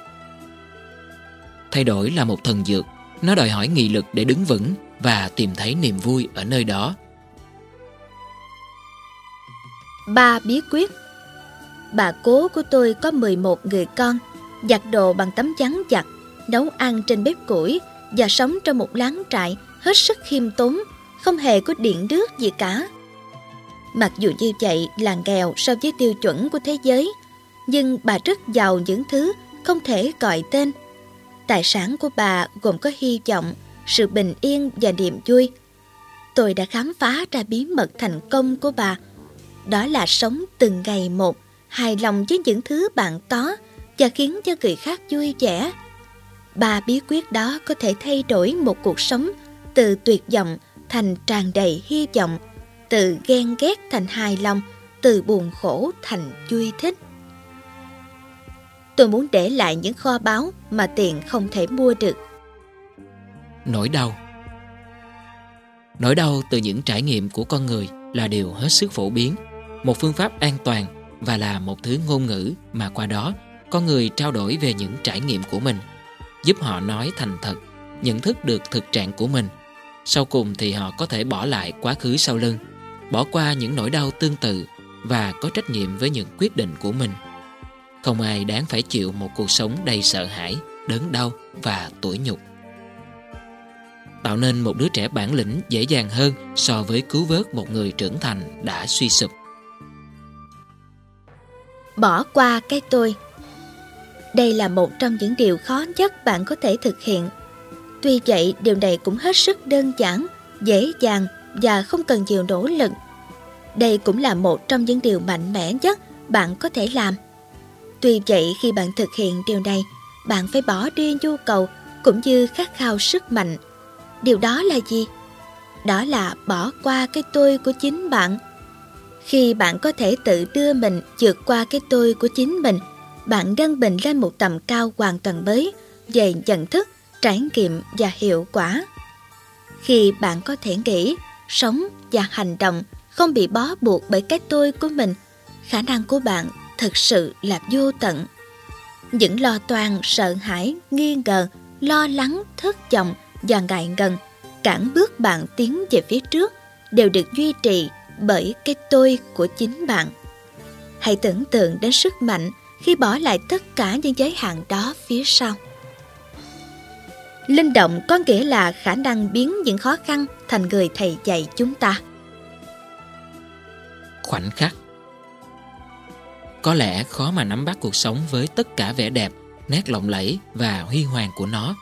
Thay đổi là một thần dược, nó đòi hỏi nghị lực để đứng vững và tìm thấy niềm vui ở nơi đó. Ba bí quyết bà cố của tôi có 11 người con, giặt đồ bằng tấm chắn giặt, nấu ăn trên bếp củi và sống trong một láng trại hết sức khiêm tốn, không hề có điện nước gì cả. Mặc dù như vậy là nghèo so với tiêu chuẩn của thế giới, nhưng bà rất giàu những thứ không thể gọi tên. Tài sản của bà gồm có hy vọng, sự bình yên và niềm vui. Tôi đã khám phá ra bí mật thành công của bà. Đó là sống từng ngày một hài lòng với những thứ bạn có và khiến cho người khác vui vẻ. Ba bí quyết đó có thể thay đổi một cuộc sống từ tuyệt vọng thành tràn đầy hy vọng, từ ghen ghét thành hài lòng, từ buồn khổ thành vui thích. Tôi muốn để lại những kho báu mà tiền không thể mua được. Nỗi đau Nỗi đau từ những trải nghiệm của con người là điều hết sức phổ biến, một phương pháp an toàn và là một thứ ngôn ngữ mà qua đó con người trao đổi về những trải nghiệm của mình, giúp họ nói thành thật, nhận thức được thực trạng của mình. Sau cùng thì họ có thể bỏ lại quá khứ sau lưng, bỏ qua những nỗi đau tương tự và có trách nhiệm với những quyết định của mình. Không ai đáng phải chịu một cuộc sống đầy sợ hãi, đớn đau và tủi nhục. Tạo nên một đứa trẻ bản lĩnh dễ dàng hơn so với cứu vớt một người trưởng thành đã suy sụp. Bỏ qua cái tôi Đây là một trong những điều khó nhất bạn có thể thực hiện. Tuy vậy, điều này cũng hết sức đơn giản, dễ dàng và không cần nhiều nỗ lực. Đây cũng là một trong những điều mạnh mẽ nhất bạn có thể làm. Tuy vậy khi bạn thực hiện điều này, bạn phải bỏ đi nhu cầu cũng như khát khao sức mạnh. Điều đó là gì? Đó là bỏ qua cái tôi của chính bạn. Khi bạn có thể tự đưa mình vượt qua cái tôi của chính mình, bạn nâng mình lên một tầm cao hoàn toàn mới về nhận thức, trải nghiệm và hiệu quả. Khi bạn có thể nghĩ, sống và hành động không bị bó buộc bởi cái tôi của mình, khả năng của bạn thực sự là vô tận. Những lo toan, sợ hãi, nghi ngờ, lo lắng, thất vọng và ngại ngần cản bước bạn tiến về phía trước đều được duy trì bởi cái tôi của chính bạn. Hãy tưởng tượng đến sức mạnh khi bỏ lại tất cả những giới hạn đó phía sau. Linh động có nghĩa là khả năng biến những khó khăn thành người thầy dạy chúng ta. Khoảnh khắc có lẽ khó mà nắm bắt cuộc sống với tất cả vẻ đẹp, nét lộng lẫy và huy hoàng của nó.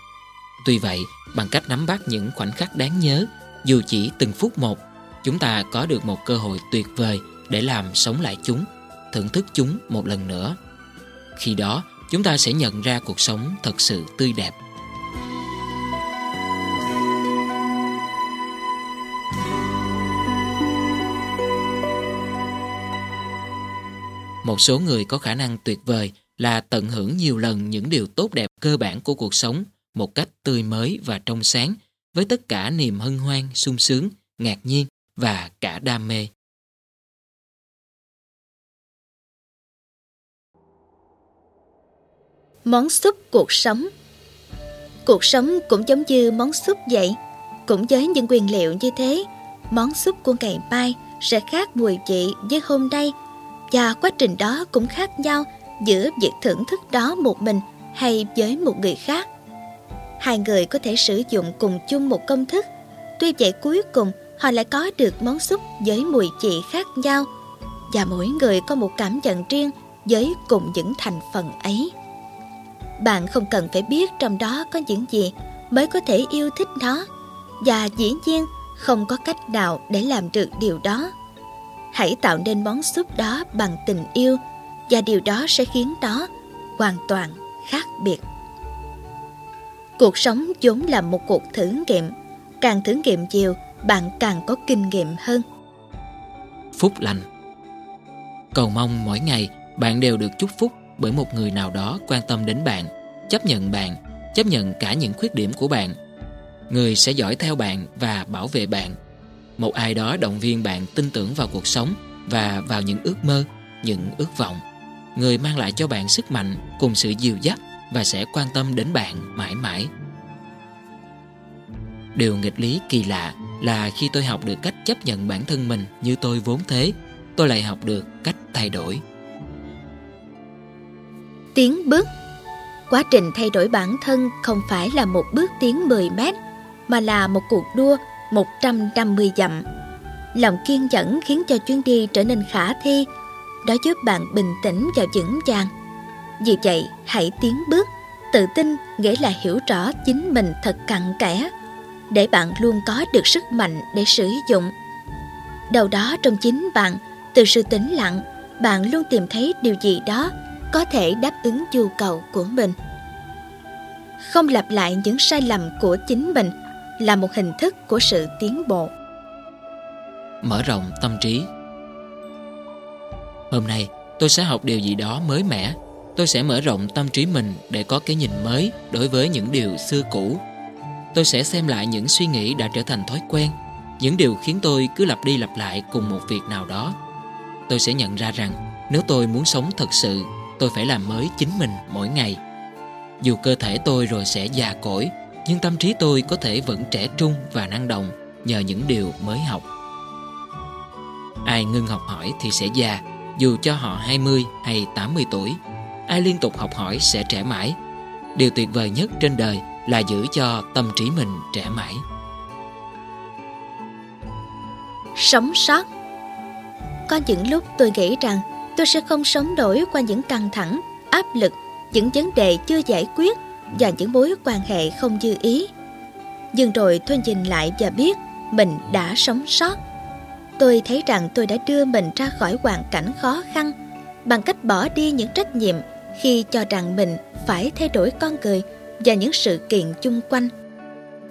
Tuy vậy, bằng cách nắm bắt những khoảnh khắc đáng nhớ, dù chỉ từng phút một, chúng ta có được một cơ hội tuyệt vời để làm sống lại chúng, thưởng thức chúng một lần nữa. Khi đó, chúng ta sẽ nhận ra cuộc sống thật sự tươi đẹp. Một số người có khả năng tuyệt vời là tận hưởng nhiều lần những điều tốt đẹp cơ bản của cuộc sống một cách tươi mới và trong sáng với tất cả niềm hân hoan, sung sướng, ngạc nhiên và cả đam mê. Món súp cuộc sống Cuộc sống cũng giống như món súp vậy. Cũng với những nguyên liệu như thế, món súp của ngày mai sẽ khác mùi vị với hôm nay và quá trình đó cũng khác nhau giữa việc thưởng thức đó một mình hay với một người khác. Hai người có thể sử dụng cùng chung một công thức, tuy vậy cuối cùng họ lại có được món súp với mùi vị khác nhau. Và mỗi người có một cảm nhận riêng với cùng những thành phần ấy. Bạn không cần phải biết trong đó có những gì mới có thể yêu thích nó. Và dĩ nhiên, không có cách nào để làm được điều đó. Hãy tạo nên món súp đó bằng tình yêu, và điều đó sẽ khiến nó hoàn toàn khác biệt. Cuộc sống vốn là một cuộc thử nghiệm, càng thử nghiệm nhiều bạn càng có kinh nghiệm hơn. Phúc lành. Cầu mong mỗi ngày bạn đều được chúc phúc bởi một người nào đó quan tâm đến bạn, chấp nhận bạn, chấp nhận cả những khuyết điểm của bạn. Người sẽ dõi theo bạn và bảo vệ bạn. Một ai đó động viên bạn tin tưởng vào cuộc sống và vào những ước mơ, những ước vọng. Người mang lại cho bạn sức mạnh cùng sự dìu dắt và sẽ quan tâm đến bạn mãi mãi. Điều nghịch lý kỳ lạ là khi tôi học được cách chấp nhận bản thân mình như tôi vốn thế tôi lại học được cách thay đổi tiến bước quá trình thay đổi bản thân không phải là một bước tiến 10 mét mà là một cuộc đua 150 dặm. Lòng kiên nhẫn khiến cho chuyến đi trở nên khả thi, đó giúp bạn bình tĩnh và vững vàng. Vì vậy, hãy tiến bước, tự tin nghĩa là hiểu rõ chính mình thật cặn kẽ, để bạn luôn có được sức mạnh để sử dụng. Đầu đó trong chính bạn, từ sự tĩnh lặng, bạn luôn tìm thấy điều gì đó có thể đáp ứng nhu cầu của mình. Không lặp lại những sai lầm của chính mình là một hình thức của sự tiến bộ. Mở rộng tâm trí. Hôm nay tôi sẽ học điều gì đó mới mẻ. Tôi sẽ mở rộng tâm trí mình để có cái nhìn mới đối với những điều xưa cũ tôi sẽ xem lại những suy nghĩ đã trở thành thói quen, những điều khiến tôi cứ lặp đi lặp lại cùng một việc nào đó. Tôi sẽ nhận ra rằng, nếu tôi muốn sống thật sự, tôi phải làm mới chính mình mỗi ngày. Dù cơ thể tôi rồi sẽ già cỗi, nhưng tâm trí tôi có thể vẫn trẻ trung và năng động nhờ những điều mới học. Ai ngưng học hỏi thì sẽ già, dù cho họ 20 hay 80 tuổi. Ai liên tục học hỏi sẽ trẻ mãi điều tuyệt vời nhất trên đời là giữ cho tâm trí mình trẻ mãi. Sống sót. Có những lúc tôi nghĩ rằng tôi sẽ không sống nổi qua những căng thẳng, áp lực, những vấn đề chưa giải quyết và những mối quan hệ không dư ý. Nhưng rồi tôi nhìn lại và biết mình đã sống sót. Tôi thấy rằng tôi đã đưa mình ra khỏi hoàn cảnh khó khăn bằng cách bỏ đi những trách nhiệm khi cho rằng mình phải thay đổi con người và những sự kiện chung quanh.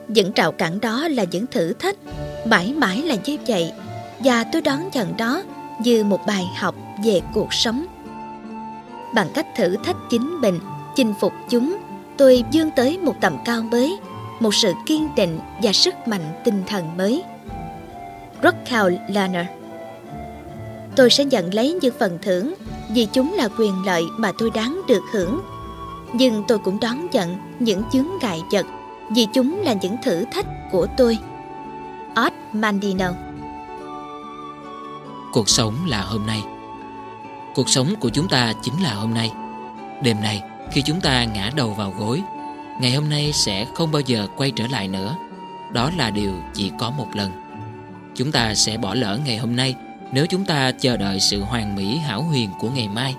Những rào cản đó là những thử thách, mãi mãi là như vậy, và tôi đón nhận đó như một bài học về cuộc sống. Bằng cách thử thách chính mình, chinh phục chúng, tôi vươn tới một tầm cao mới, một sự kiên định và sức mạnh tinh thần mới. Rockwell Lerner Tôi sẽ nhận lấy những phần thưởng, vì chúng là quyền lợi mà tôi đáng được hưởng. Nhưng tôi cũng đón nhận những chướng ngại vật, vì chúng là những thử thách của tôi. Odd Mandino. Cuộc sống là hôm nay. Cuộc sống của chúng ta chính là hôm nay. Đêm nay, khi chúng ta ngã đầu vào gối, Ngày hôm nay sẽ không bao giờ quay trở lại nữa. Đó là điều chỉ có một lần. Chúng ta sẽ bỏ lỡ ngày hôm nay nếu chúng ta chờ đợi sự hoàn mỹ hảo huyền của ngày mai,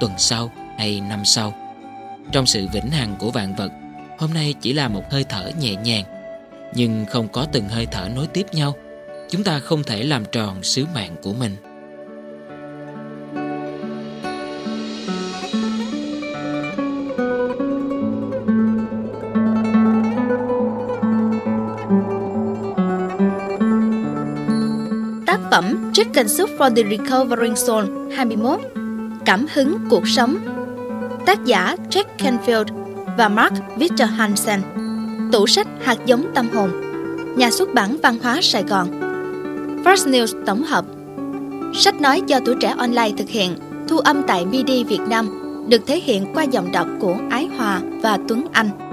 Tuần sau hay năm sau, Trong sự vĩnh hằng của vạn vật, Hôm nay chỉ là một hơi thở nhẹ nhàng, Nhưng không có từng hơi thở nối tiếp nhau, Chúng ta không thể làm tròn sứ mạng của mình. Trích Chicken Soup for the Recovering Soul 21 Cảm hứng cuộc sống. Tác giả Jack Canfield và Mark Victor Hansen. Tủ sách hạt giống tâm hồn. Nhà xuất bản văn hóa Sài Gòn. First News tổng hợp. Sách nói do tuổi trẻ online thực hiện, Thu âm tại BD Việt Nam, Được thể hiện qua giọng đọc của Ái Hòa và Tuấn Anh.